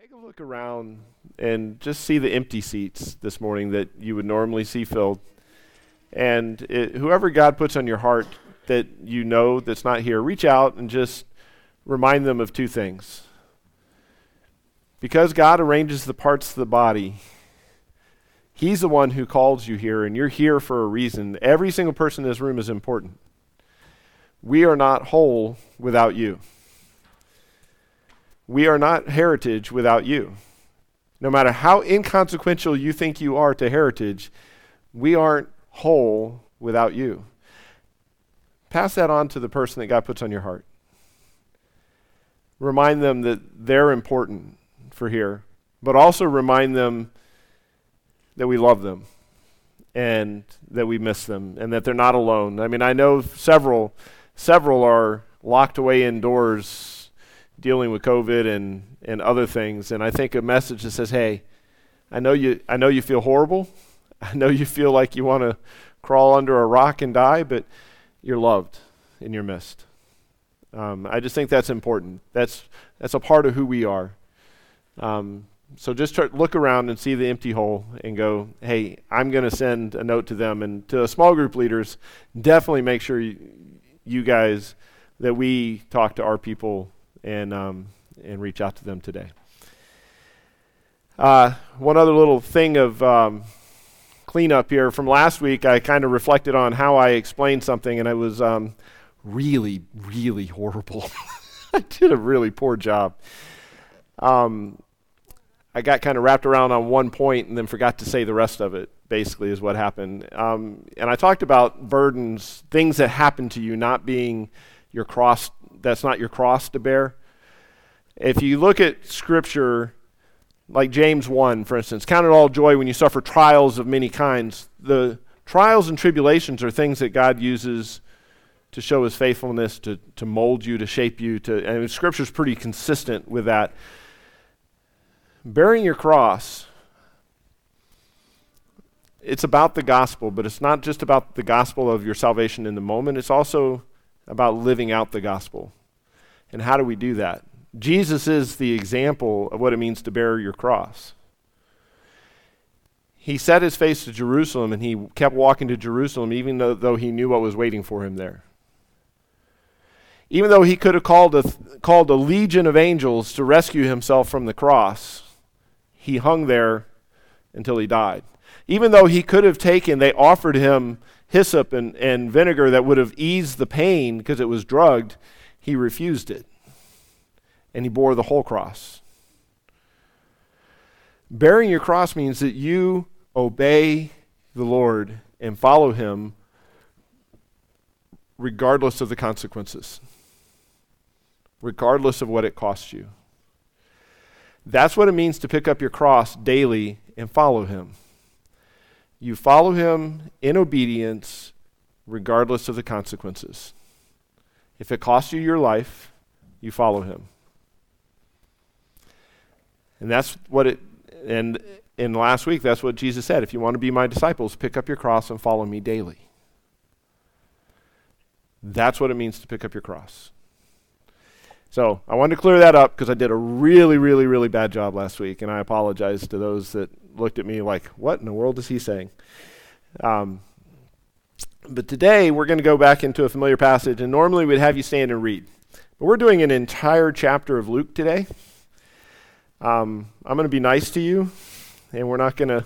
Take a look around and just see the empty seats this morning that you would normally see filled. And it, whoever God puts on your heart that you know that's not here, reach out and just remind them of two things. Because God arranges the parts of the body, He's the one who calls you here, and you're here for a reason. Every single person in this room is important. We are not whole without you. We are not heritage without you. No matter how inconsequential you think you are to heritage, we aren't whole without you. Pass that on to the person that God puts on your heart. Remind them that they're important for here, but also remind them that we love them and that we miss them and that they're not alone. I mean, I know several several are locked away indoors dealing with COVID and, and other things. And I think a message that says, hey, I know you, I know you feel horrible. I know you feel like you want to crawl under a rock and die, but you're loved and you're missed. Um, I just think that's important. That's, that's a part of who we are. Um, so just try, look around and see the empty hole and go, hey, I'm going to send a note to them. And to small group leaders, definitely make sure you, you guys that we talk to our people and, um, and reach out to them today. Uh, one other little thing of um, cleanup here from last week, I kind of reflected on how I explained something, and it was um, really, really horrible. I did a really poor job. Um, I got kind of wrapped around on one point and then forgot to say the rest of it, basically, is what happened. Um, and I talked about burdens, things that happen to you not being your cross that's not your cross to bear. If you look at scripture, like James 1, for instance, count it all joy when you suffer trials of many kinds. The trials and tribulations are things that God uses to show his faithfulness, to, to mold you, to shape you. To, and scripture's pretty consistent with that. Bearing your cross, it's about the gospel, but it's not just about the gospel of your salvation in the moment. It's also about living out the gospel. And how do we do that? Jesus is the example of what it means to bear your cross. He set his face to Jerusalem and he kept walking to Jerusalem even though, though he knew what was waiting for him there. Even though he could have called a, called a legion of angels to rescue himself from the cross, he hung there until he died. Even though he could have taken, they offered him hyssop and, and vinegar that would have eased the pain because it was drugged, he refused it. And he bore the whole cross. Bearing your cross means that you obey the Lord and follow him regardless of the consequences, regardless of what it costs you. That's what it means to pick up your cross daily and follow him. You follow him in obedience regardless of the consequences. If it costs you your life, you follow him. And that's what it, and in last week, that's what Jesus said. If you want to be my disciples, pick up your cross and follow me daily. That's what it means to pick up your cross. So I wanted to clear that up because I did a really, really, really bad job last week, and I apologize to those that looked at me like, "What in the world is he saying?" Um, but today we're going to go back into a familiar passage, and normally we'd have you stand and read. But we're doing an entire chapter of Luke today. Um, I'm going to be nice to you, and we're not going to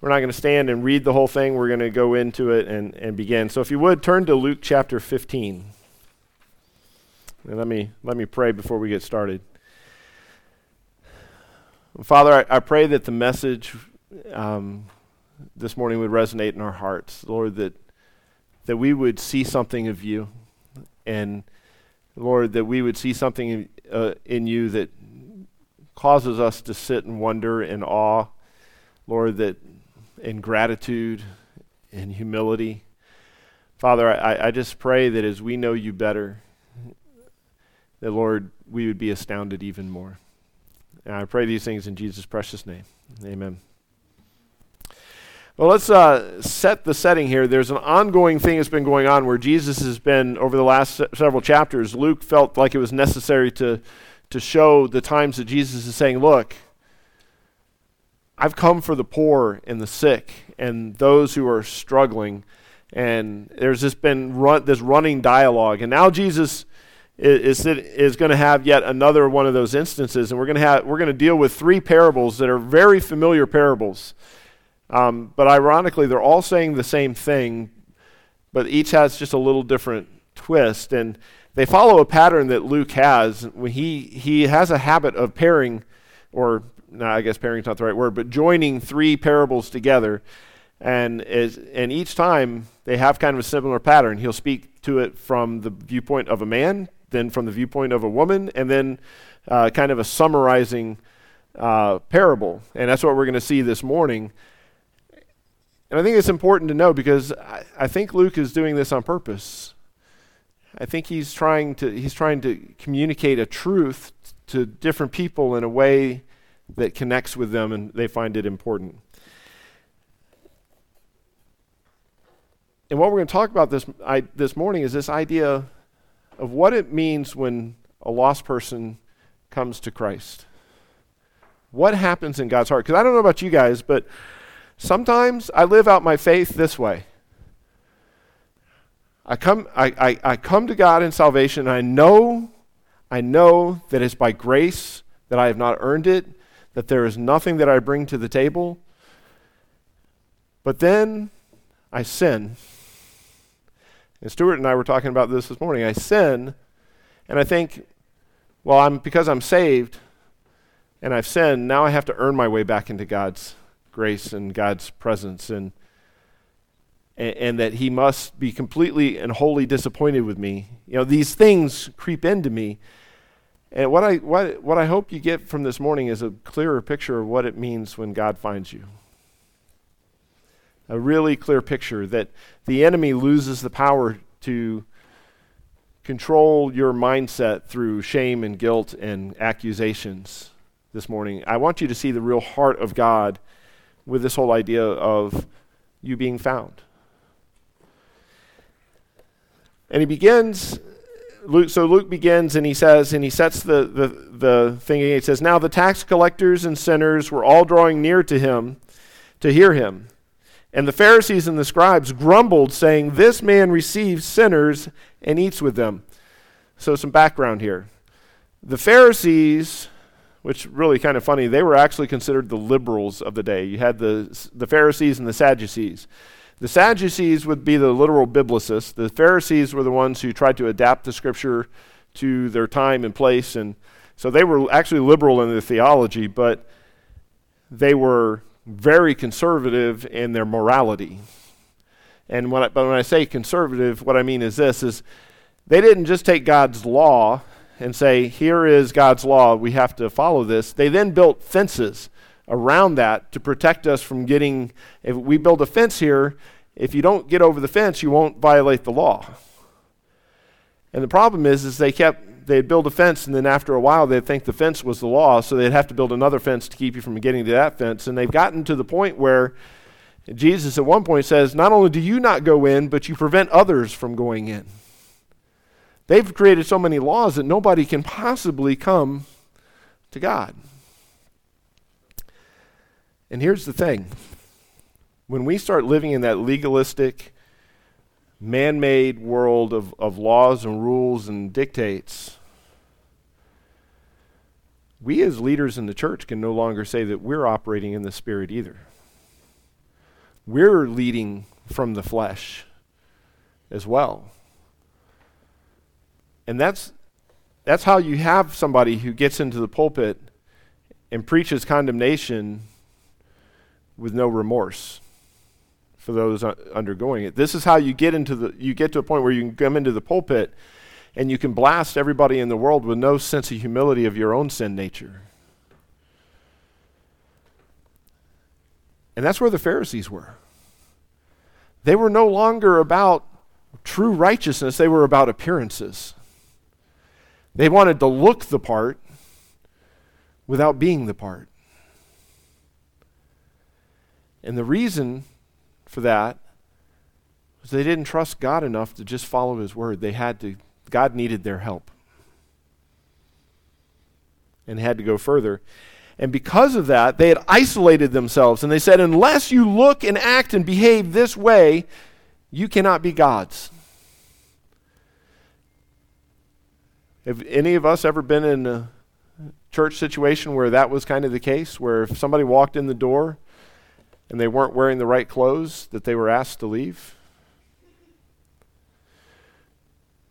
we're not going to stand and read the whole thing. We're going to go into it and, and begin. So if you would turn to Luke chapter 15. And let me let me pray before we get started. Father, I, I pray that the message um, this morning would resonate in our hearts, Lord. That that we would see something of you, and Lord, that we would see something in, uh, in you that causes us to sit and wonder and awe, Lord, that in gratitude and humility. Father, I, I just pray that as we know you better, that, Lord, we would be astounded even more. And I pray these things in Jesus' precious name. Amen. Well, let's uh, set the setting here. There's an ongoing thing that's been going on where Jesus has been, over the last se- several chapters, Luke felt like it was necessary to, to show the times that Jesus is saying, Look, I've come for the poor and the sick and those who are struggling. And there's just been run, this running dialogue. And now Jesus is, is, going to have yet another one of those instances. And we're going to have, we're going to deal with three parables that are very familiar parables. Um, but ironically, they're all saying the same thing, but each has just a little different twist. And they follow a pattern that Luke has. He, he has a habit of pairing, or no, I guess pairing is not the right word, but joining three parables together. And, is, and each time they have kind of a similar pattern. He'll speak to it from the viewpoint of a man, then from the viewpoint of a woman, and then uh, kind of a summarizing uh, parable. And that's what we're going to see this morning. And I think it's important to know because I, I think Luke is doing this on purpose. I think he's trying to he's trying to communicate a truth to different people in a way that connects with them and they find it important. And what we're going to talk about this I, this morning is this idea of what it means when a lost person comes to Christ. What happens in God's heart? Because I don't know about you guys, but Sometimes I live out my faith this way. I come, I, I, I come to God in salvation, and I know, I know that it's by grace that I have not earned it, that there is nothing that I bring to the table. But then I sin. And Stuart and I were talking about this this morning. I sin, and I think, well, I'm because I'm saved and I've sinned, now I have to earn my way back into God's grace and God's presence and, and, and that he must be completely and wholly disappointed with me. You know, these things creep into me. And what I, what, what I hope you get from this morning is a clearer picture of what it means when God finds you. A really clear picture that the enemy loses the power to control your mindset through shame and guilt and accusations this morning. I want you to see the real heart of God with this whole idea of you being found. And he begins, Luke, so Luke begins and he says, and he sets the, the, the thing, he says, Now the tax collectors and sinners were all drawing near to him to hear him. And the Pharisees and the scribes grumbled, saying, This man receives sinners and eats with them. So, some background here. The Pharisees which really kind of funny. They were actually considered the liberals of the day. You had the, the Pharisees and the Sadducees. The Sadducees would be the literal biblicists. The Pharisees were the ones who tried to adapt the scripture to their time and place. And so they were actually liberal in their theology, but they were very conservative in their morality. And when I, but when I say conservative, what I mean is this is they didn't just take God's law and say, here is God's law, we have to follow this. They then built fences around that to protect us from getting, if we build a fence here, if you don't get over the fence, you won't violate the law. And the problem is, is they kept, they'd build a fence, and then after a while, they'd think the fence was the law, so they'd have to build another fence to keep you from getting to that fence. And they've gotten to the point where Jesus at one point says, Not only do you not go in, but you prevent others from going in. They've created so many laws that nobody can possibly come to God. And here's the thing when we start living in that legalistic, man made world of, of laws and rules and dictates, we as leaders in the church can no longer say that we're operating in the Spirit either. We're leading from the flesh as well. And that's, that's how you have somebody who gets into the pulpit and preaches condemnation with no remorse for those undergoing it. This is how you get into the you get to a point where you can come into the pulpit and you can blast everybody in the world with no sense of humility of your own sin nature. And that's where the Pharisees were. They were no longer about true righteousness, they were about appearances. They wanted to look the part without being the part. And the reason for that was they didn't trust God enough to just follow his word. They had to God needed their help. And had to go further. And because of that, they had isolated themselves. And they said, unless you look and act and behave this way, you cannot be gods. Have any of us ever been in a church situation where that was kind of the case? Where if somebody walked in the door and they weren't wearing the right clothes, that they were asked to leave?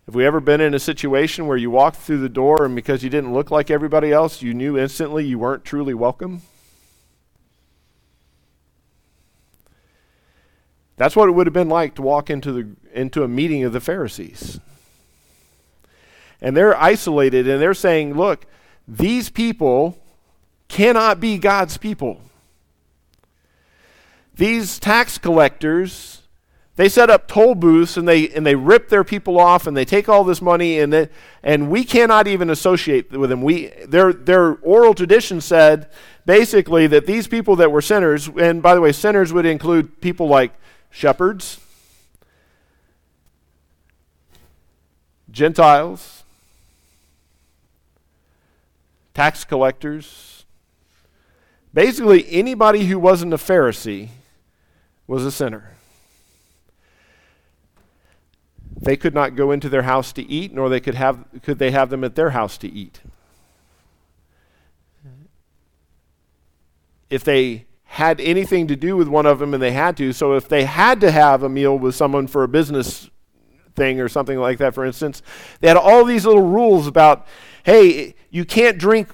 Have we ever been in a situation where you walked through the door and because you didn't look like everybody else, you knew instantly you weren't truly welcome? That's what it would have been like to walk into, the, into a meeting of the Pharisees. And they're isolated and they're saying, look, these people cannot be God's people. These tax collectors they set up toll booths and they and they rip their people off and they take all this money and they, and we cannot even associate with them. We their their oral tradition said basically that these people that were sinners and by the way sinners would include people like shepherds, Gentiles, tax collectors, basically anybody who wasn't a Pharisee was a sinner. They could not go into their house to eat, nor they could, have, could they have them at their house to eat. If they had anything to do with one of them and they had to, so if they had to have a meal with someone for a business thing or something like that, for instance, they had all these little rules about, hey, you can't drink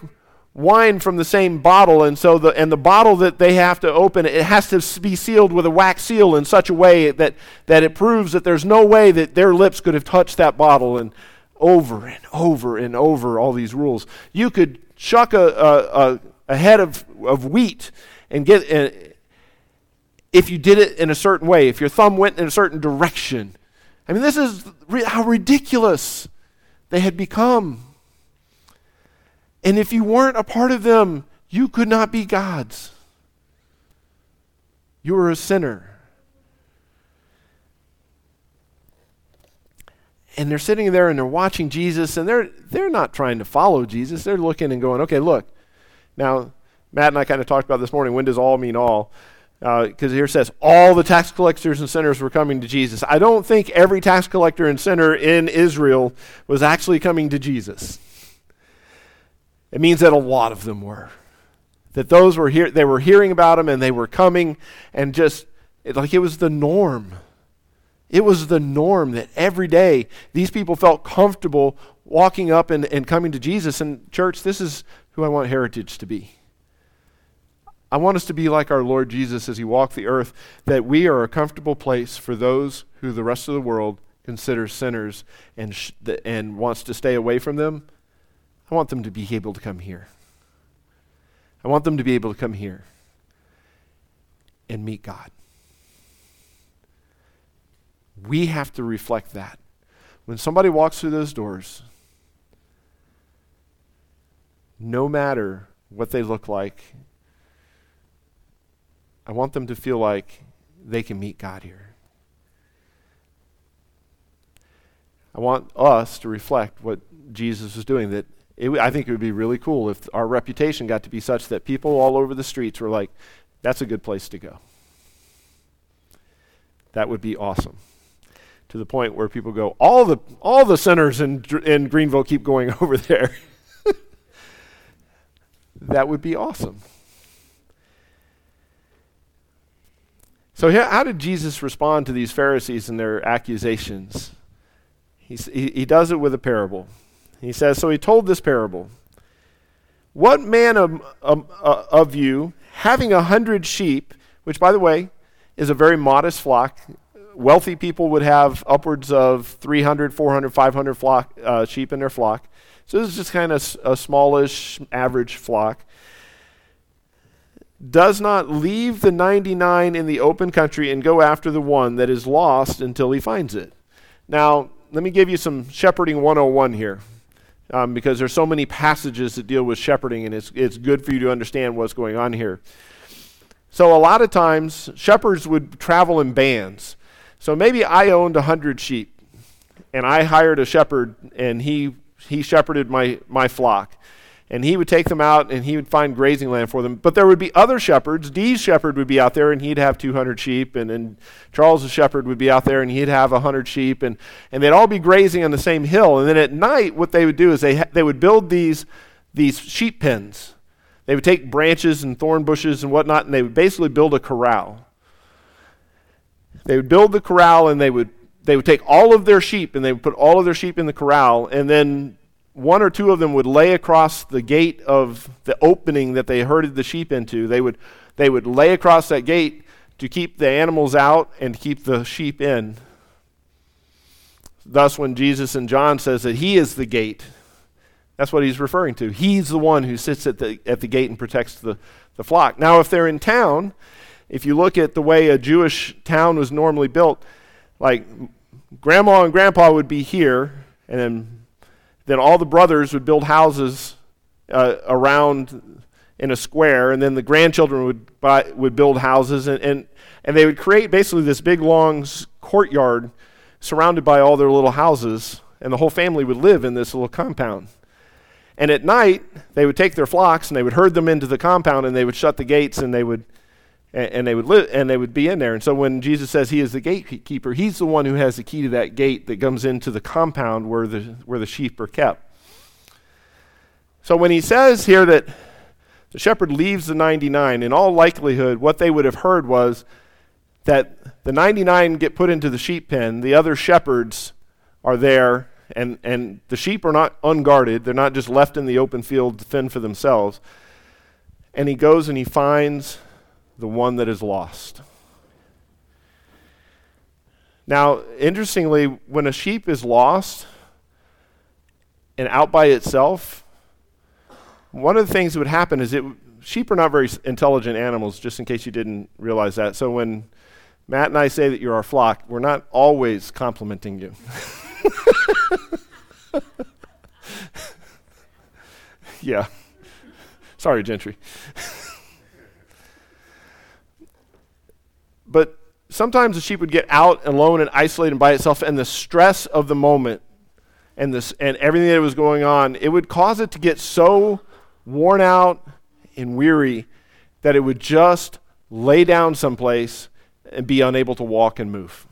wine from the same bottle and so the and the bottle that they have to open it has to be sealed with a wax seal in such a way that that it proves that there's no way that their lips could have touched that bottle and over and over and over all these rules. You could chuck a a, a, a head of, of wheat and get uh, if you did it in a certain way if your thumb went in a certain direction. I mean this is how ridiculous they had become and if you weren't a part of them, you could not be God's. You were a sinner. And they're sitting there and they're watching Jesus, and they're, they're not trying to follow Jesus. They're looking and going, okay, look. Now, Matt and I kind of talked about this morning when does all mean all? Because uh, here it says all the tax collectors and sinners were coming to Jesus. I don't think every tax collector and sinner in Israel was actually coming to Jesus. It means that a lot of them were. That those were here, they were hearing about him and they were coming and just it, like it was the norm. It was the norm that every day these people felt comfortable walking up and, and coming to Jesus. And, church, this is who I want Heritage to be. I want us to be like our Lord Jesus as he walked the earth, that we are a comfortable place for those who the rest of the world considers sinners and, sh- and wants to stay away from them. I want them to be able to come here. I want them to be able to come here and meet God. We have to reflect that. When somebody walks through those doors, no matter what they look like, I want them to feel like they can meet God here. I want us to reflect what Jesus was doing, that it, I think it would be really cool if our reputation got to be such that people all over the streets were like, that's a good place to go. That would be awesome. To the point where people go, all the, all the sinners in, in Greenville keep going over there. that would be awesome. So, how did Jesus respond to these Pharisees and their accusations? He, he does it with a parable. He says, So he told this parable What man of, of, of you, having a hundred sheep, which, by the way, is a very modest flock, wealthy people would have upwards of 300, 400, 500 flock, uh, sheep in their flock. So this is just kind of a smallish, average flock. Does not leave the 99 in the open country and go after the one that is lost until he finds it. Now, let me give you some shepherding 101 here um, because there's so many passages that deal with shepherding, and it's, it's good for you to understand what's going on here. So, a lot of times, shepherds would travel in bands. So, maybe I owned 100 sheep, and I hired a shepherd, and he, he shepherded my, my flock. And he would take them out and he would find grazing land for them. But there would be other shepherds. Dee's shepherd would be out there and he'd have 200 sheep, and then Charles' shepherd would be out there and he'd have 100 sheep, and, and they'd all be grazing on the same hill. And then at night, what they would do is they, ha- they would build these, these sheep pens. They would take branches and thorn bushes and whatnot, and they would basically build a corral. They would build the corral and they would they would take all of their sheep and they would put all of their sheep in the corral and then one or two of them would lay across the gate of the opening that they herded the sheep into. They would, they would lay across that gate to keep the animals out and keep the sheep in. Thus, when Jesus in John says that he is the gate, that's what he's referring to. He's the one who sits at the, at the gate and protects the, the flock. Now, if they're in town, if you look at the way a Jewish town was normally built, like grandma and grandpa would be here, and then then all the brothers would build houses uh, around in a square, and then the grandchildren would, buy, would build houses, and, and, and they would create basically this big, long courtyard surrounded by all their little houses, and the whole family would live in this little compound. And at night, they would take their flocks and they would herd them into the compound, and they would shut the gates, and they would and, and, they would live and they would be in there. And so when Jesus says he is the gatekeeper, he's the one who has the key to that gate that comes into the compound where the where the sheep are kept. So when he says here that the shepherd leaves the 99, in all likelihood, what they would have heard was that the 99 get put into the sheep pen, the other shepherds are there, and, and the sheep are not unguarded. They're not just left in the open field to fend for themselves. And he goes and he finds the one that is lost. Now, interestingly, when a sheep is lost and out by itself, one of the things that would happen is it sheep are not very intelligent animals just in case you didn't realize that. So when Matt and I say that you're our flock, we're not always complimenting you. yeah. Sorry, Gentry. But sometimes the sheep would get out alone and isolated by itself, and the stress of the moment and, this, and everything that was going on, it would cause it to get so worn out and weary that it would just lay down someplace and be unable to walk and move.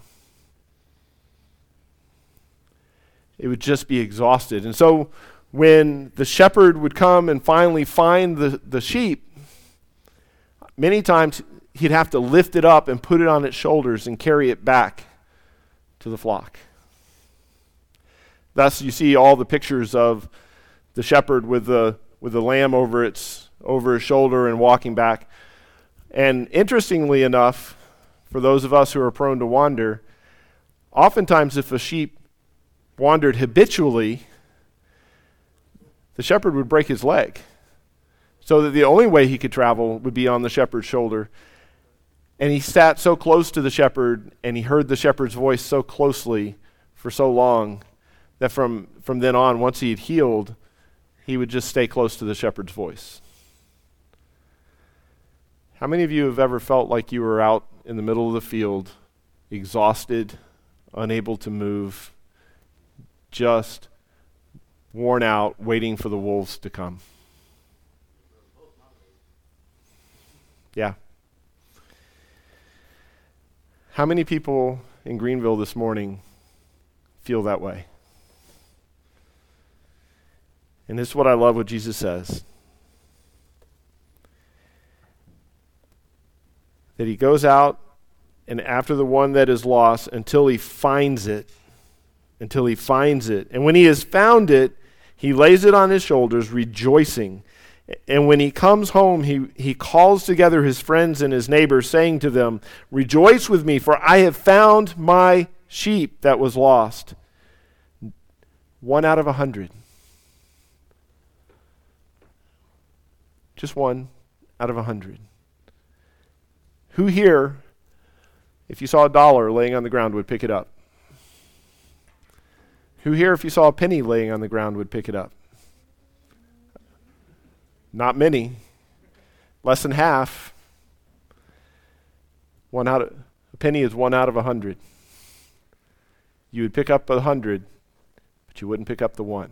It would just be exhausted. And so when the shepherd would come and finally find the, the sheep, many times he'd have to lift it up and put it on its shoulders and carry it back to the flock. Thus, you see all the pictures of the shepherd with the, with the lamb over, its, over his shoulder and walking back. And interestingly enough, for those of us who are prone to wander, oftentimes if a sheep wandered habitually, the shepherd would break his leg. So that the only way he could travel would be on the shepherd's shoulder. And he sat so close to the shepherd and he heard the shepherd's voice so closely for so long that from, from then on, once he had healed, he would just stay close to the shepherd's voice. How many of you have ever felt like you were out in the middle of the field, exhausted, unable to move, just worn out, waiting for the wolves to come? Yeah. How many people in Greenville this morning feel that way? And this is what I love what Jesus says that he goes out and after the one that is lost until he finds it. Until he finds it. And when he has found it, he lays it on his shoulders, rejoicing. And when he comes home, he, he calls together his friends and his neighbors, saying to them, Rejoice with me, for I have found my sheep that was lost. One out of a hundred. Just one out of a hundred. Who here, if you saw a dollar laying on the ground, would pick it up? Who here, if you saw a penny laying on the ground, would pick it up? Not many. Less than half. One out of, a penny is one out of a hundred. You would pick up a hundred, but you wouldn't pick up the one.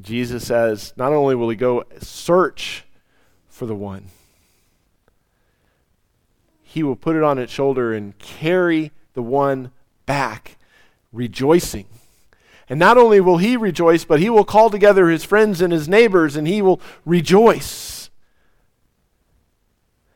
Jesus says not only will he go search for the one, he will put it on its shoulder and carry the one back, rejoicing. And not only will he rejoice, but he will call together his friends and his neighbors and he will rejoice.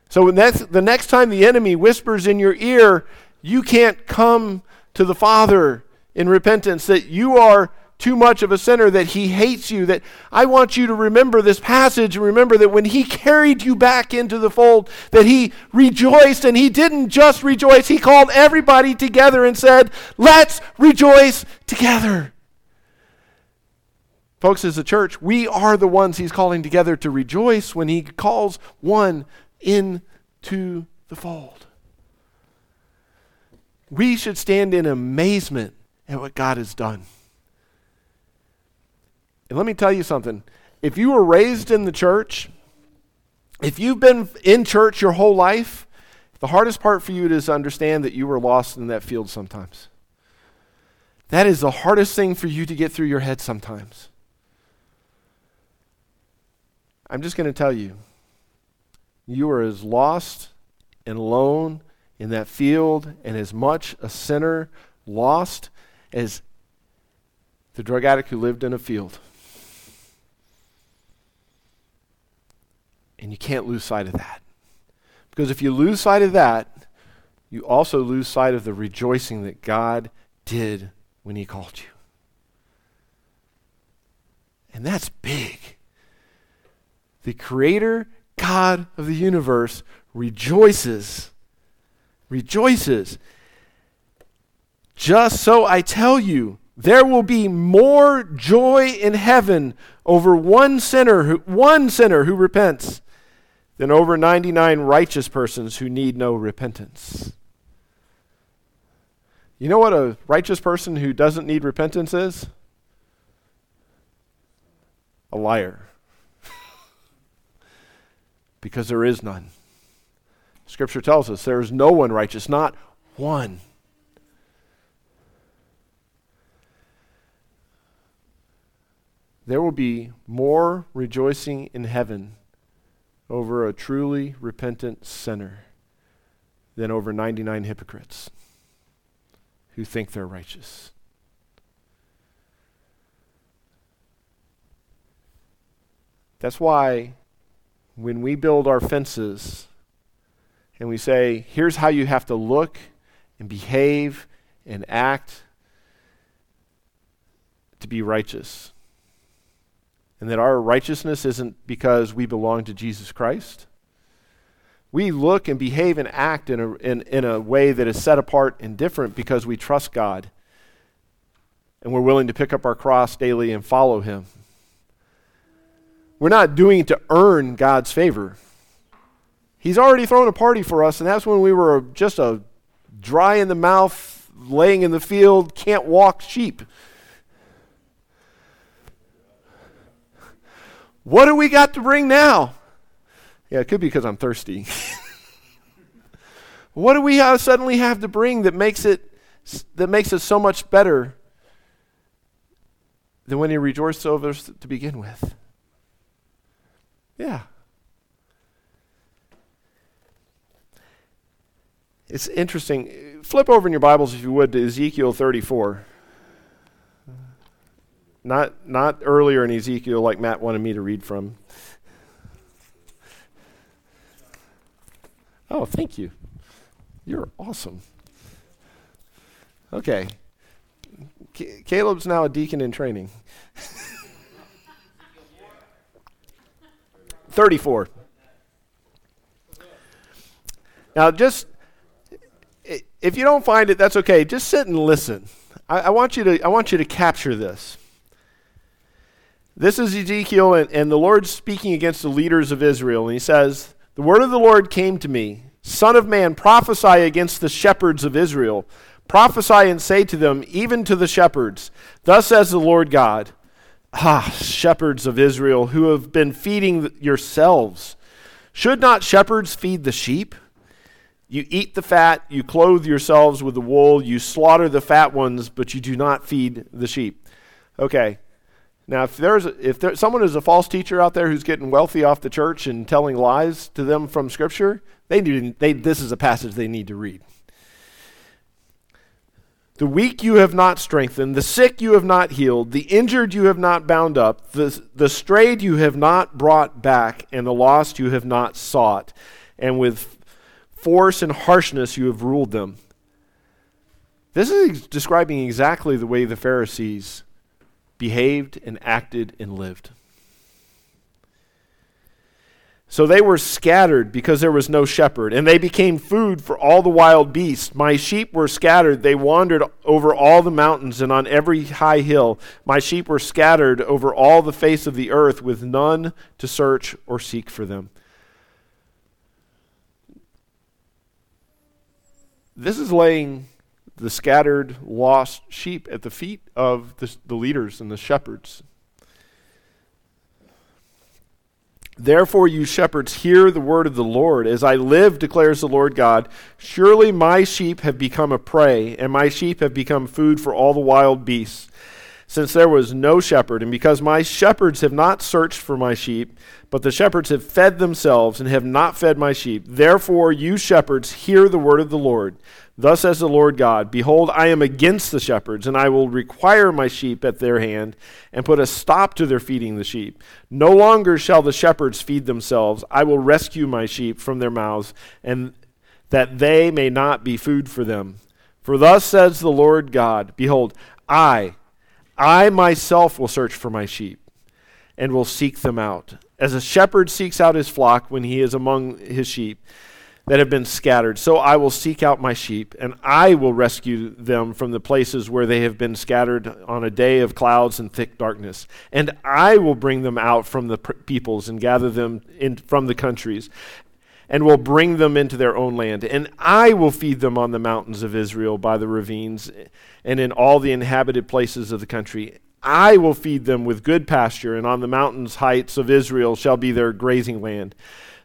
So next, the next time the enemy whispers in your ear, you can't come to the Father in repentance, that you are too much of a sinner, that he hates you, that I want you to remember this passage and remember that when he carried you back into the fold, that he rejoiced and he didn't just rejoice, he called everybody together and said, Let's rejoice together. Folks, as a church, we are the ones he's calling together to rejoice when he calls one into the fold. We should stand in amazement at what God has done. And let me tell you something. If you were raised in the church, if you've been in church your whole life, the hardest part for you is to understand that you were lost in that field sometimes. That is the hardest thing for you to get through your head sometimes. I'm just going to tell you, you are as lost and alone in that field and as much a sinner lost as the drug addict who lived in a field. And you can't lose sight of that. Because if you lose sight of that, you also lose sight of the rejoicing that God did when He called you. And that's big. The Creator, God of the universe, rejoices. Rejoices. Just so I tell you, there will be more joy in heaven over one sinner who, one sinner who repents than over 99 righteous persons who need no repentance. You know what a righteous person who doesn't need repentance is? A liar. Because there is none. Scripture tells us there is no one righteous, not one. There will be more rejoicing in heaven over a truly repentant sinner than over 99 hypocrites who think they're righteous. That's why when we build our fences and we say, here's how you have to look and behave and act to be righteous and that our righteousness isn't because we belong to Jesus Christ. We look and behave and act in a, in, in a way that is set apart and different because we trust God and we're willing to pick up our cross daily and follow Him. We're not doing it to earn God's favor. He's already thrown a party for us, and that's when we were just a dry in the mouth, laying in the field, can't walk sheep. What do we got to bring now? Yeah, it could be because I'm thirsty. what do we have, suddenly have to bring that makes it that makes it so much better than when he rejoiced over us to begin with? Yeah. It's interesting. Flip over in your Bibles, if you would, to Ezekiel 34. Not, not earlier in Ezekiel, like Matt wanted me to read from. Oh, thank you. You're awesome. Okay. C- Caleb's now a deacon in training. 34. Now, just if you don't find it, that's okay. Just sit and listen. I, I, want you to I want you to capture this. This is Ezekiel, and, and the Lord's speaking against the leaders of Israel. And he says, The word of the Lord came to me Son of man, prophesy against the shepherds of Israel. Prophesy and say to them, even to the shepherds, Thus says the Lord God, Ah, shepherds of Israel, who have been feeding yourselves. Should not shepherds feed the sheep? You eat the fat, you clothe yourselves with the wool, you slaughter the fat ones, but you do not feed the sheep. Okay, Now, if there's if there, someone is a false teacher out there who's getting wealthy off the church and telling lies to them from Scripture, they need they, this is a passage they need to read. The weak you have not strengthened, the sick you have not healed, the injured you have not bound up, the, the strayed you have not brought back, and the lost you have not sought. And with force and harshness you have ruled them. This is describing exactly the way the Pharisees behaved and acted and lived. So they were scattered because there was no shepherd, and they became food for all the wild beasts. My sheep were scattered. They wandered over all the mountains and on every high hill. My sheep were scattered over all the face of the earth, with none to search or seek for them. This is laying the scattered, lost sheep at the feet of the, the leaders and the shepherds. Therefore, you shepherds, hear the word of the Lord. As I live, declares the Lord God, surely my sheep have become a prey, and my sheep have become food for all the wild beasts. Since there was no shepherd, and because my shepherds have not searched for my sheep, but the shepherds have fed themselves and have not fed my sheep, therefore, you shepherds, hear the word of the Lord. Thus says the Lord God Behold, I am against the shepherds, and I will require my sheep at their hand, and put a stop to their feeding the sheep. No longer shall the shepherds feed themselves. I will rescue my sheep from their mouths, and that they may not be food for them. For thus says the Lord God Behold, I, I myself will search for my sheep, and will seek them out. As a shepherd seeks out his flock when he is among his sheep that have been scattered. So I will seek out my sheep, and I will rescue them from the places where they have been scattered on a day of clouds and thick darkness. And I will bring them out from the peoples and gather them in, from the countries, and will bring them into their own land. And I will feed them on the mountains of Israel by the ravines eh, and in all the inhabited places of the country. I will feed them with good pasture, and on the mountains heights of Israel shall be their grazing land.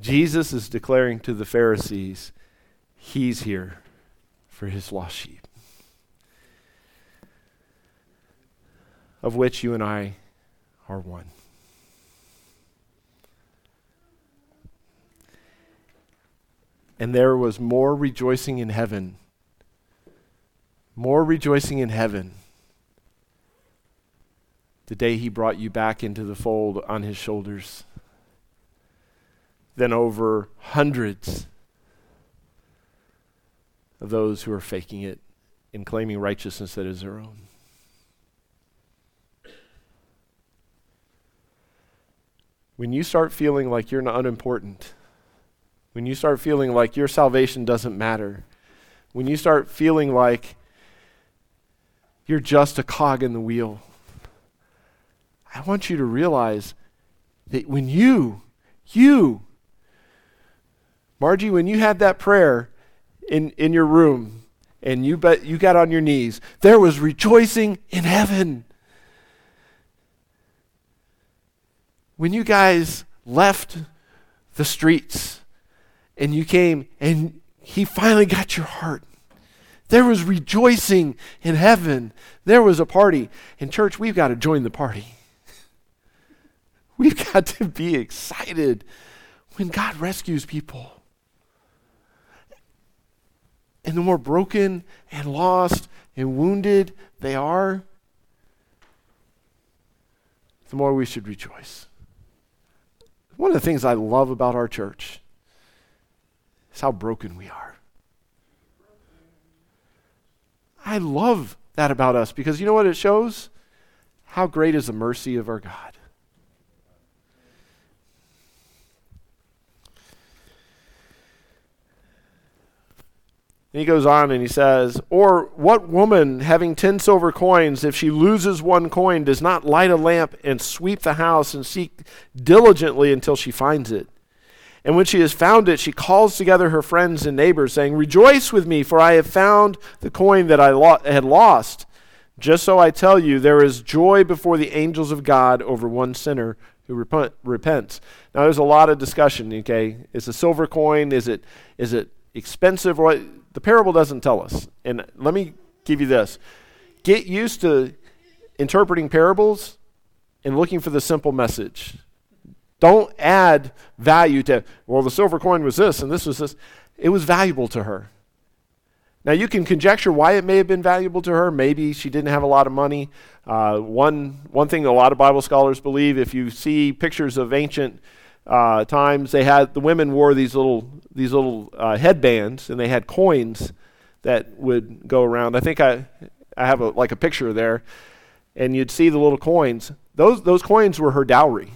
Jesus is declaring to the Pharisees, He's here for His lost sheep, of which you and I are one. And there was more rejoicing in heaven, more rejoicing in heaven the day He brought you back into the fold on His shoulders than over hundreds of those who are faking it and claiming righteousness that is their own. When you start feeling like you're not unimportant, when you start feeling like your salvation doesn't matter, when you start feeling like you're just a cog in the wheel, I want you to realize that when you, you Margie, when you had that prayer in, in your room and you, bet, you got on your knees, there was rejoicing in heaven. When you guys left the streets and you came and he finally got your heart, there was rejoicing in heaven. There was a party. In church, we've got to join the party. We've got to be excited when God rescues people. And the more broken and lost and wounded they are, the more we should rejoice. One of the things I love about our church is how broken we are. I love that about us because you know what it shows? How great is the mercy of our God. And he goes on and he says, Or what woman having ten silver coins, if she loses one coin, does not light a lamp and sweep the house and seek diligently until she finds it? And when she has found it, she calls together her friends and neighbors, saying, Rejoice with me, for I have found the coin that I lo- had lost. Just so I tell you, there is joy before the angels of God over one sinner who repent, repents. Now, there's a lot of discussion. Okay, is a silver coin? Is it is it expensive? Or? The parable doesn't tell us. And let me give you this: get used to interpreting parables and looking for the simple message. Don't add value to, well, the silver coin was this and this was this. It was valuable to her. Now, you can conjecture why it may have been valuable to her. Maybe she didn't have a lot of money. Uh, one, one thing a lot of Bible scholars believe if you see pictures of ancient uh, times, they had the women wore these little, these little uh, headbands and they had coins that would go around. I think I, I have a, like a picture there, and you'd see the little coins. Those, those coins were her dowry.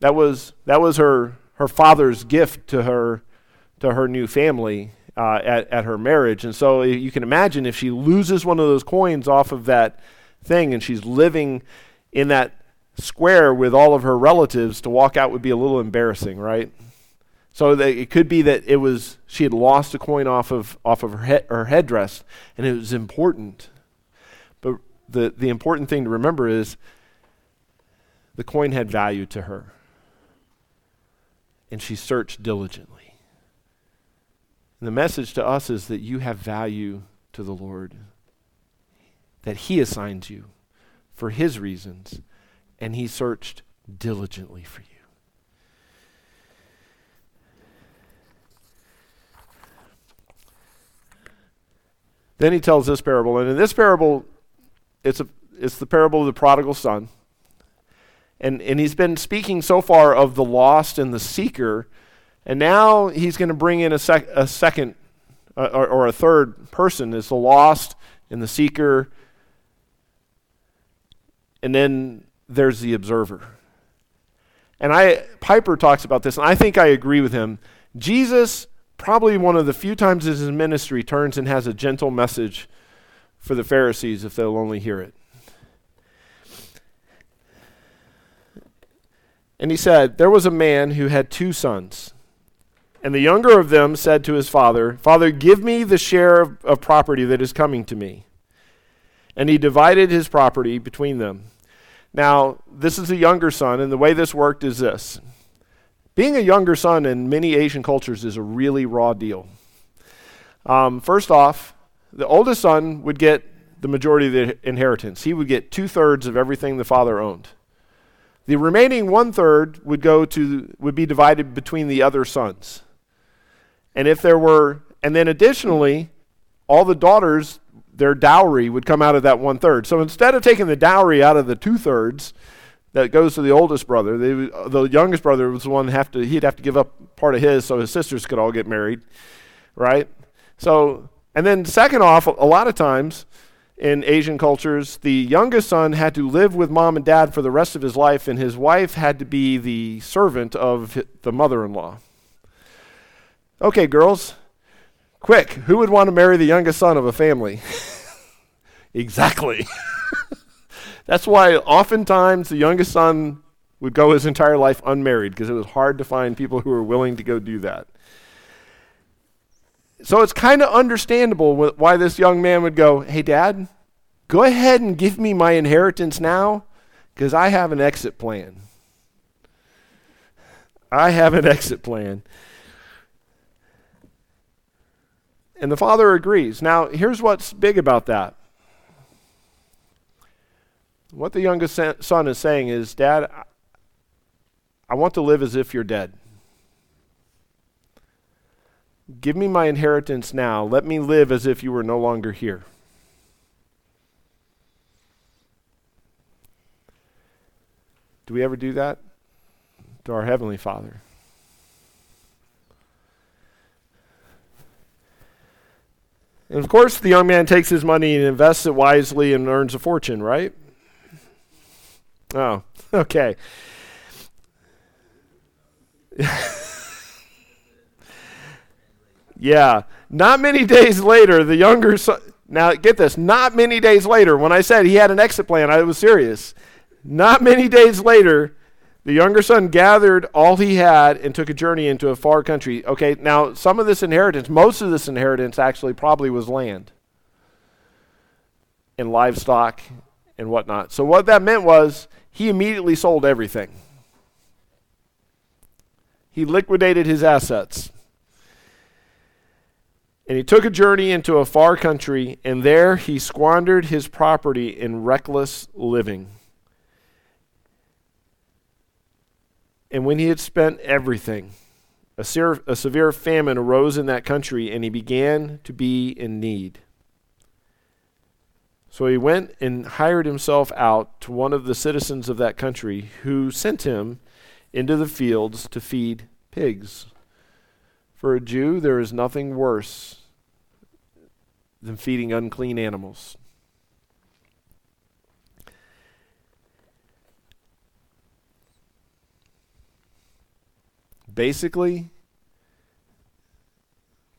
That was, that was her, her father's gift to her, to her new family uh, at, at her marriage. And so you can imagine if she loses one of those coins off of that thing and she's living in that square with all of her relatives, to walk out would be a little embarrassing, right? So it could be that it was she had lost a coin off of off of her, he, her headdress, and it was important. But the the important thing to remember is the coin had value to her and she searched diligently. And the message to us is that you have value to the Lord, that He assigns you for His reasons, and He searched diligently for you. Then he tells this parable, and in this parable, it's, a, it's the parable of the prodigal son. And, and he's been speaking so far of the lost and the seeker. And now he's going to bring in a, sec, a second uh, or, or a third person is the lost and the seeker. And then there's the observer. And I Piper talks about this, and I think I agree with him. Jesus, probably one of the few times in his ministry, turns and has a gentle message for the Pharisees if they'll only hear it. And he said, There was a man who had two sons. And the younger of them said to his father, Father, give me the share of, of, property that is coming to me. And he divided his property between them. Now, this is the younger son, and the way this worked is this being a younger son in many Asian cultures is a really raw deal. Um, first off, the oldest son would get the majority of the inheritance, he would get two thirds of everything the father owned. The remaining one third would go to would be divided between the other sons. And if there were, and then additionally, all the daughters, their dowry would come out of that one third. So instead of taking the dowry out of the two thirds that goes to the oldest brother, they, uh, the youngest brother was the one have to he'd have to give up part of his so his sisters could all get married, right? So and then second off, a lot of times in Asian cultures, the youngest son had to live with mom and dad for the rest of his life, and his wife had to be the servant of the mother in law. Okay, girls, quick, who would want to marry the youngest son of a family? exactly. That's why oftentimes the youngest son would go his entire life unmarried because it was hard to find people who were willing to go do that. So it's kind of understandable why this young man would go, Hey, dad, go ahead and give me my inheritance now because I have an exit plan. I have an exit plan. And the father agrees. Now, here's what's big about that. What the youngest son is saying is, Dad, I want to live as if you're dead. Give me my inheritance now. Let me live as if you were no longer here. Do we ever do that to our Heavenly Father? And of course, the young man takes his money and invests it wisely and earns a fortune, right? Oh, okay. Yeah. not many days later, the younger son, now get this, not many days later, when I said he had an exit plan, I was serious. Not many days later, the younger son gathered all he had and took a journey into a far country. Okay, now some of this inheritance, most of this inheritance actually probably was land and livestock and whatnot. So what that meant was he immediately sold everything. He liquidated his assets. And he took a journey into a far country, and there he squandered his property in reckless living. And when he had spent everything, a, ser- a severe famine arose in that country, and he began to be in need. So he went and hired himself out to one of the citizens of that country, who sent him into the fields to feed pigs. For a Jew, there is nothing worse than feeding unclean animals. Basically,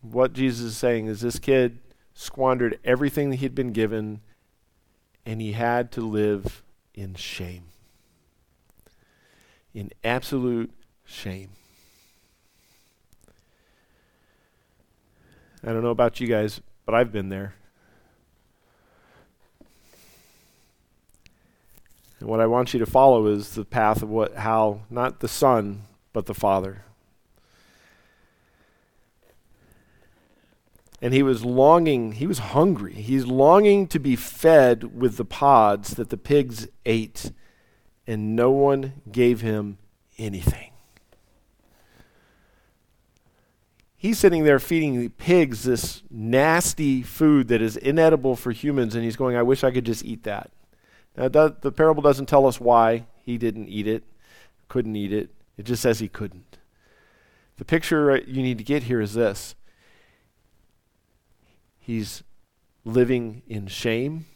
what Jesus is saying is this kid squandered everything that he'd been given and he had to live in shame. In absolute shame. I don't know about you guys, but I've been there. And what I want you to follow is the path of what how not the son but the father. And he was longing, he was hungry. He's longing to be fed with the pods that the pigs ate, and no one gave him anything. He's sitting there feeding the pigs this nasty food that is inedible for humans, and he's going, I wish I could just eat that. Now, the parable doesn't tell us why he didn't eat it, couldn't eat it. It just says he couldn't. The picture you need to get here is this He's living in shame.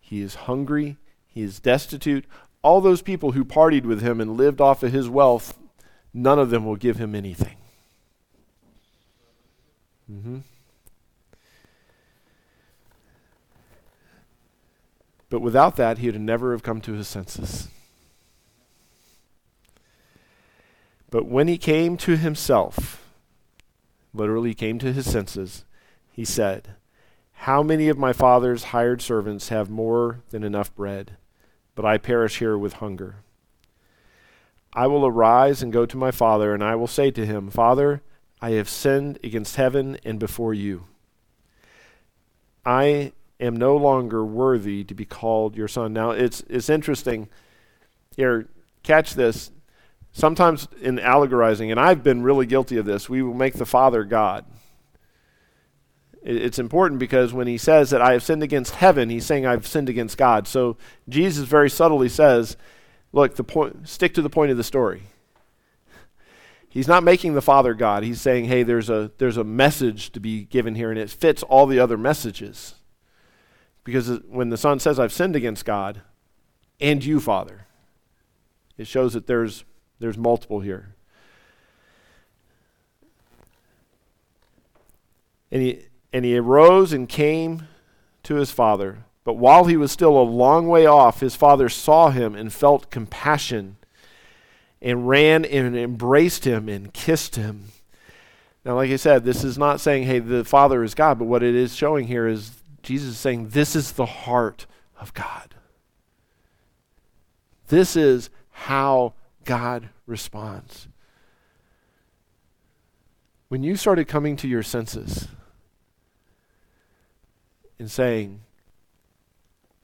He is hungry. He is destitute. All those people who partied with him and lived off of his wealth, none of them will give him anything. Mm-hmm. But without that, he would never have come to his senses. But when he came to himself, literally came to his senses, he said, how many of my father's hired servants have more than enough bread, but I perish here with hunger? I will arise and go to my father, and I will say to him, Father, I have sinned against heaven and before you. I am no longer worthy to be called your son. Now, it's, it's interesting. Here, catch this. Sometimes in allegorizing, and I've been really guilty of this, we will make the Father God. It's important because when he says that I have sinned against heaven, he's saying I've sinned against God. So Jesus very subtly says, look, the point, stick to the point of the story. He's not making the Father God. He's saying, hey, there's a, there's a message to be given here, and it fits all the other messages. Because when the Son says, I've sinned against God and you, Father, it shows that there's, there's multiple here. And he, and he arose and came to his father. But while he was still a long way off, his father saw him and felt compassion and ran and embraced him and kissed him. Now, like I said, this is not saying, hey, the Father is God, but what it is showing here is Jesus is saying, this is the heart of God. This is how God responds. When you started coming to your senses, and saying,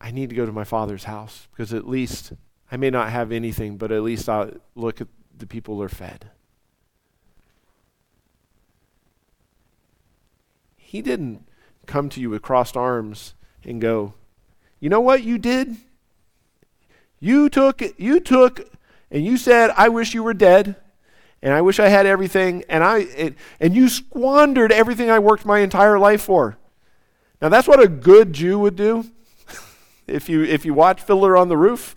I need to go to my father's house because at least I may not have anything, but at least I'll look at the people are fed. He didn't come to you with crossed arms and go, You know what you did? You took you took and you said, I wish you were dead and I wish I had everything and I it, and you squandered everything I worked my entire life for. Now that's what a good Jew would do. if you if you watch Fiddler on the Roof,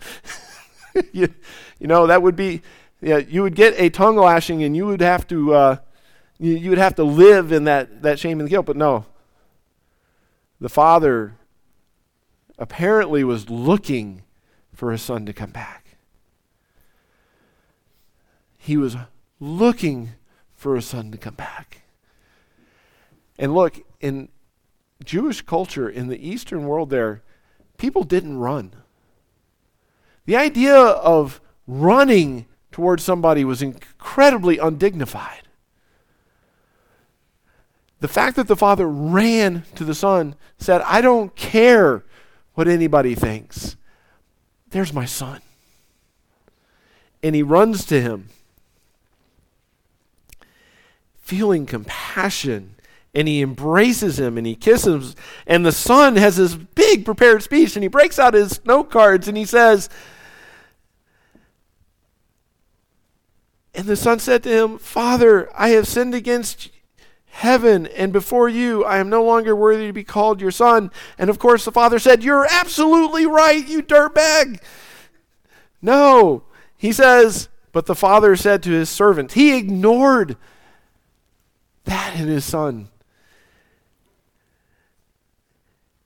you, you know that would be yeah, you would get a tongue lashing and you would have to uh, You, you would have to live in that, that shame and guilt, but no. The father apparently was looking for his son to come back. He was looking for his son to come back. And look, in Jewish culture, in the Eastern world, there, people didn't run. The idea of running towards somebody was incredibly undignified. The fact that the father ran to the son said, I don't care what anybody thinks. There's my son. And he runs to him, feeling compassion and he embraces him and he kisses him. And the son has this big prepared speech and he breaks out his note cards and he says, And the son said to him, Father, I have sinned against heaven and before you. I am no longer worthy to be called your son. And of course, the father said, You're absolutely right, you dirtbag. No. He says, But the father said to his servant, He ignored that in his son.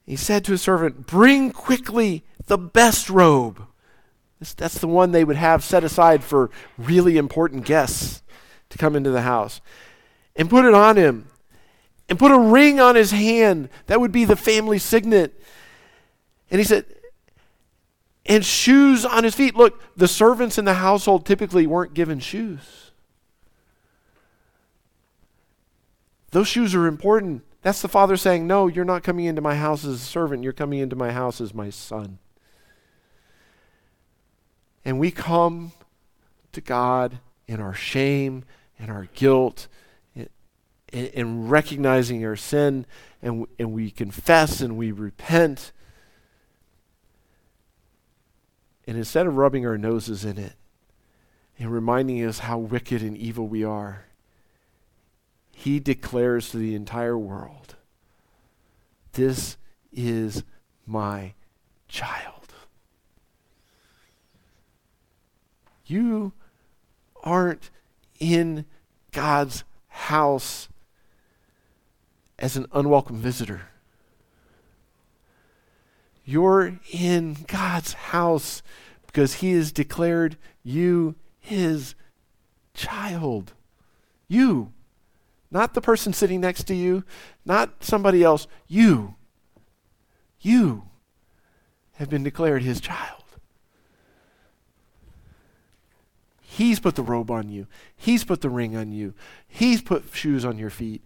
He said to his servant, Bring quickly the best robe. That's the one they would have set aside for really important guests to come into the house. And put it on him. And put a ring on his hand. That would be the family signet. And he said, and shoes on his feet. Look, the servants in the household typically weren't given shoes. Those shoes are important. That's the father saying, No, you're not coming into my house as a servant, you're coming into my house as my son. And we come to God in our shame and our guilt and, recognizing our sin, and, and we confess and we repent. And instead of rubbing our noses in it and reminding us how wicked and evil we are, he declares to the entire world, This is my child. You aren't in God's house as an unwelcome visitor. You're in God's house because He has declared you His child. You. Not the person sitting next to you, not somebody else. You. You have been declared his child. He's put the robe on you. He's put the ring on you. He's put shoes on your feet.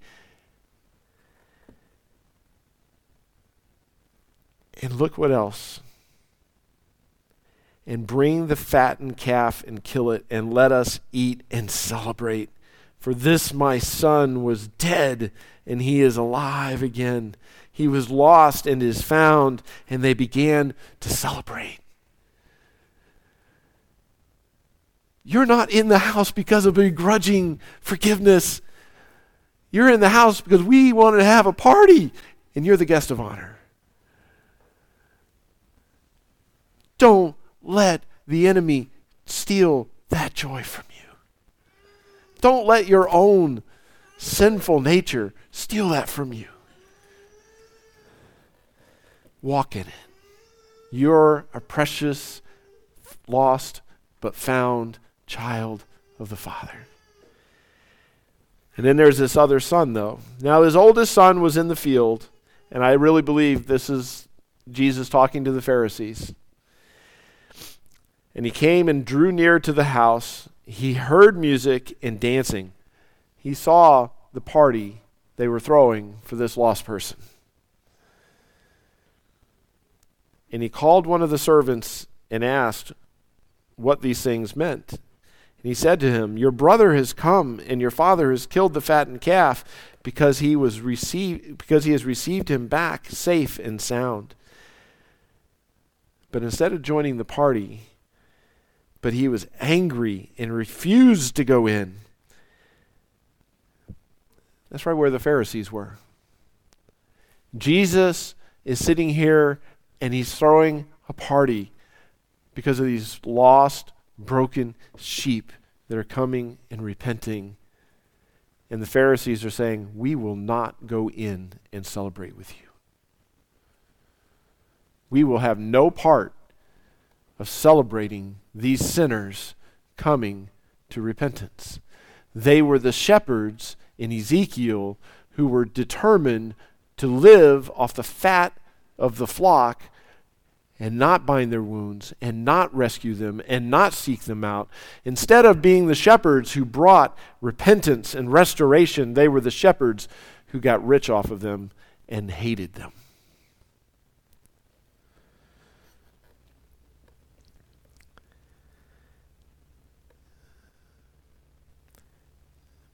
And look what else. And bring the fattened calf and kill it, and let us eat and celebrate. For this my son was dead, and he is alive again. He was lost and is found, and they began to celebrate. You're not in the house because of begrudging forgiveness. You're in the house because we wanted to have a party, and you're the guest of honor. Don't let the enemy steal that joy from you. Don't let your own sinful nature steal that from you. Walk in it. You're a precious, lost, but found child of the Father. And then there's this other son, though. Now, his oldest son was in the field, and I really believe this is Jesus talking to the Pharisees. And he came and drew near to the house, he heard music and dancing. He saw the party they were throwing for this lost person. And he called one of the servants and asked what these things meant. And he said to him, Your brother has come, and your father has killed the fattened calf, because he was received because he has received him back safe and sound. But instead of joining the party, but he was angry and refused to go in. That's right where the Pharisees were. Jesus is sitting here and he's throwing a party because of these lost, broken sheep that are coming and repenting And the Pharisees are saying, We will not go in and celebrate with you. We will have no part of celebrating these sinners coming to repentance. They were the shepherds in Ezekiel who were determined to live off the fat of the flock and not bind their wounds and not rescue them and not seek them out. Instead of being the shepherds who brought repentance and restoration, they were the shepherds who got rich off of them and hated them.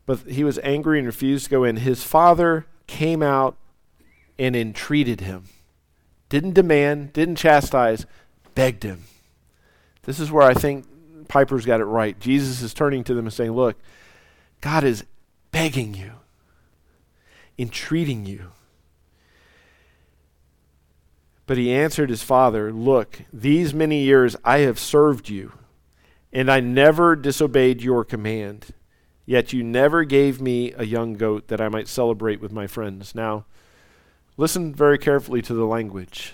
But he was angry and refused to go in. His father came out and entreated him. Didn't demand, didn't chastise, begged him. This is where I think Piper's got it right. Jesus is turning to them and saying, Look, God is begging you, entreating you. But he answered his father, Look, these many years I have served you, and I never disobeyed your command. Yet you never gave me a young goat that I might celebrate with my friends. Now, listen very carefully to the language.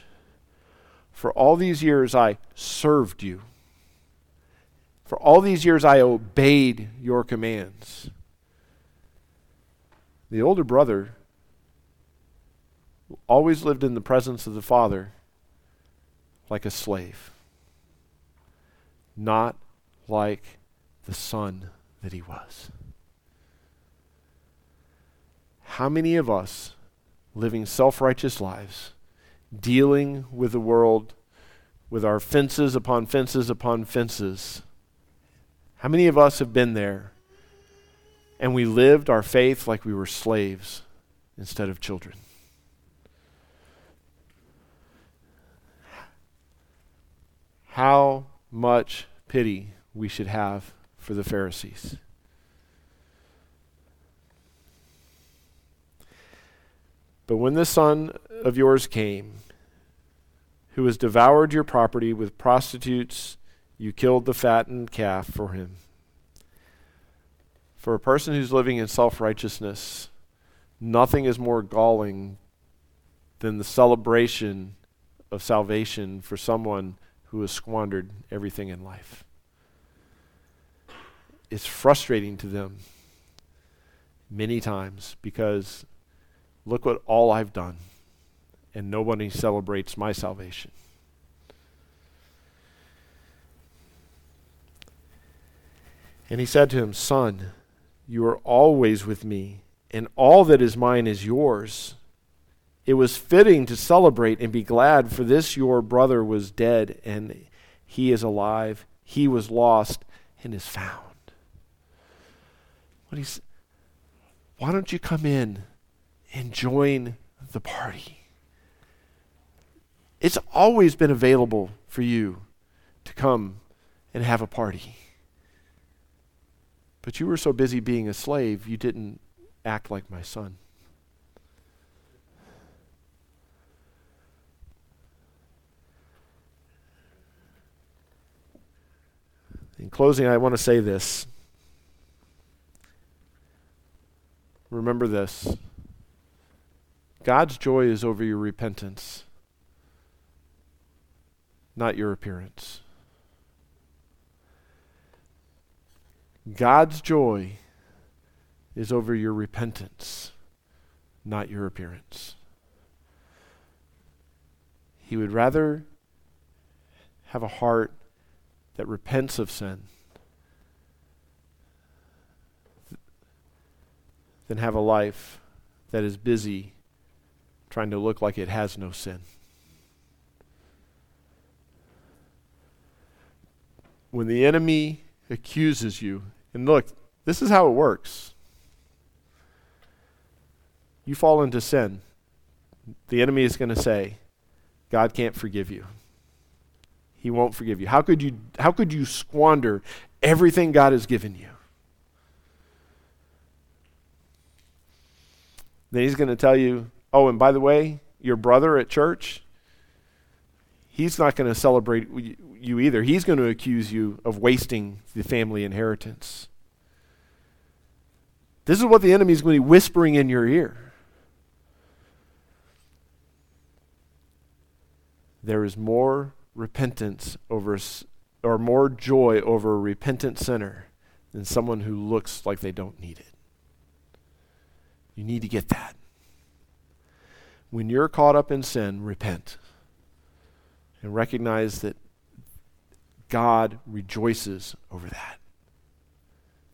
For all these years I served you. For all these years I obeyed your commands. The older brother always lived in the presence of the father like a slave, not like the son that he was. How many of us living self righteous lives, dealing with the world with our fences upon fences upon fences? How many of us have been there and we lived our faith like we were slaves instead of children? How much pity we should have for the Pharisees. But when the son of yours came, who has devoured your property with prostitutes, you killed the fattened calf for him. For a person who's living in self righteousness, nothing is more galling than the celebration of salvation for someone who has squandered everything in life. It's frustrating to them many times because Look what all I've done. And nobody celebrates my salvation. And he said to him, Son, you are always with me, and all that is mine is yours. It was fitting to celebrate and be glad, for this your brother was dead, and he is alive. He was lost and is found. What he's, why don't you come in and join the party. It's always been available for you to come and have a party. But you were so busy being a slave, you didn't act like my son. In closing, I want to say this. Remember this. God's joy is over your repentance, not your appearance. God's joy is over your repentance, not your appearance. He would rather have a heart that repents of sin than have a life that is busy trying to look like it has no sin. When the enemy accuses you, and look, this is how it works. You fall into sin. The enemy is going to say, God can't forgive you. He won't forgive you. How could you how could you squander everything God has given you? Then he's going to tell you, Oh, and by the way, your brother at church, he's not going to celebrate you either. He's going to accuse you of wasting the family inheritance. This is what the enemy is going to be whispering in your ear. There is more repentance over, or more joy over a repentant sinner than someone who looks like they don't need it. You need to get that. When you're caught up in sin, repent and recognize that God rejoices over that,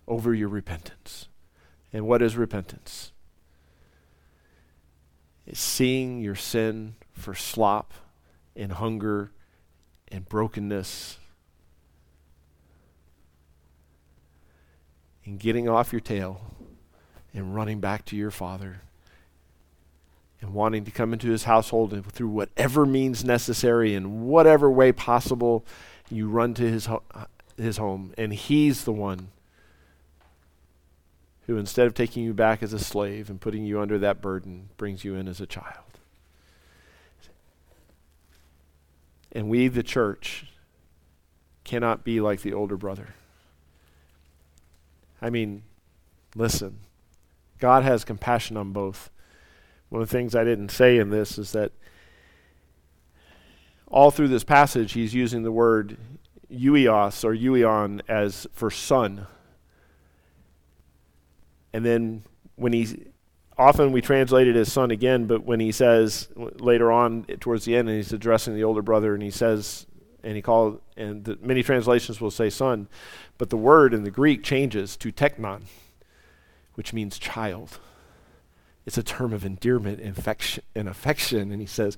over your repentance. And what is repentance? It's seeing your sin for slop and hunger and brokenness and getting off your tail and running back to your Father and wanting to come into his household through whatever means necessary in whatever way possible you run to his ho- his home. And he's the one who instead of taking you back as a slave and putting you under that burden brings you in as a child. And we the church cannot be like the older brother. I mean listen god has compassion on both one of the things I didn't say in this is that all through this passage, he's using the word huios or huion as for son. And then when he, often we translate it as son again, but when he says later on towards the end, and he's addressing the older brother, and he says, and he called, and the, many translations will say son, but the word in the Greek changes to teknon, which means child. It's a term of endearment and affection, and he says,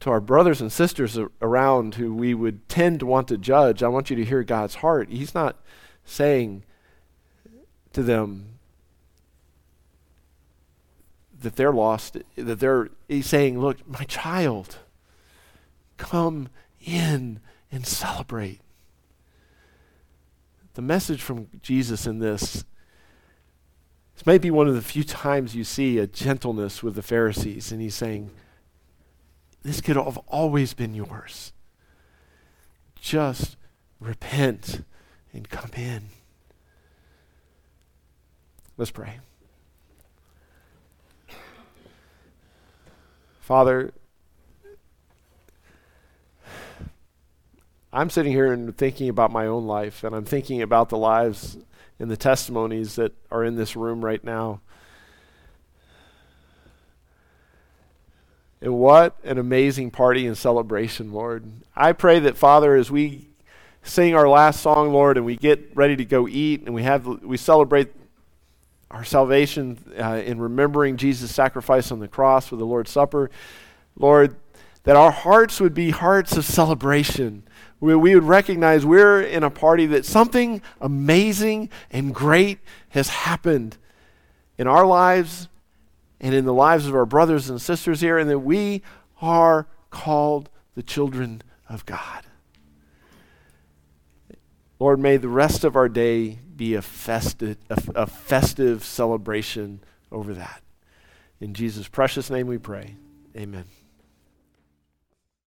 to our brothers and sisters around who we would tend to want to judge, I want you to hear God's heart. He's not saying to them that they're lost, that they're, he's saying, look, my child, come in and celebrate. The message from Jesus in this this may be one of the few times you see a gentleness with the Pharisees, and he's saying, This could have always been yours. Just repent and come in. Let's pray. Father, I'm sitting here and thinking about my own life, and I'm thinking about the lives and the testimonies that are in this room right now. And what an amazing party and celebration, Lord. I pray that, Father, as we sing our last song, Lord, and we get ready to go eat and we, have, we celebrate our salvation uh, in remembering Jesus' sacrifice on the cross with the Lord's Supper, Lord, that our hearts would be hearts of celebration we, we would recognize we're in a party that something amazing and great has happened in our lives and in the lives of our brothers and sisters here, and that we are called the children of God. Lord, may the rest of our day be a a, a festive celebration over that. In Jesus' precious name we pray. Amen.